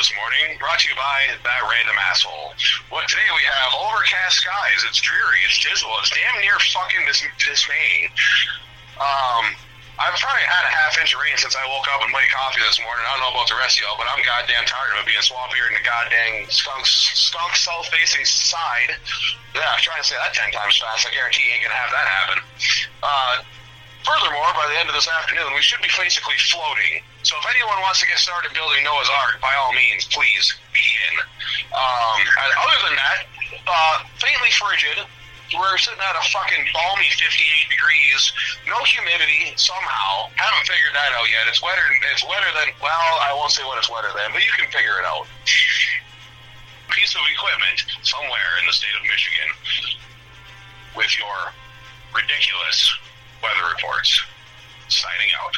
this morning, brought to you by that random asshole. What today we have overcast skies. It's dreary. It's dismal. It's damn near fucking dis- dismaying. Um, I've probably had a half inch of rain since I woke up and made coffee this morning. I don't know about the rest of y'all, but I'm goddamn tired of it being swampier in the goddamn skunk skunk south facing side. Yeah, try and say that ten times fast. I guarantee you ain't gonna have that happen. Uh, By the end of this afternoon, we should be basically floating. So if anyone wants to get started building Noah's Ark, by all means, please begin. Um, and other than that, uh, faintly frigid. We're sitting at a fucking balmy 58 degrees, no humidity somehow. Haven't figured that out yet. It's wetter. It's wetter than well, I won't say what it's wetter than, but you can figure it out. Piece of equipment somewhere in the state of Michigan with your ridiculous weather reports. Signing out.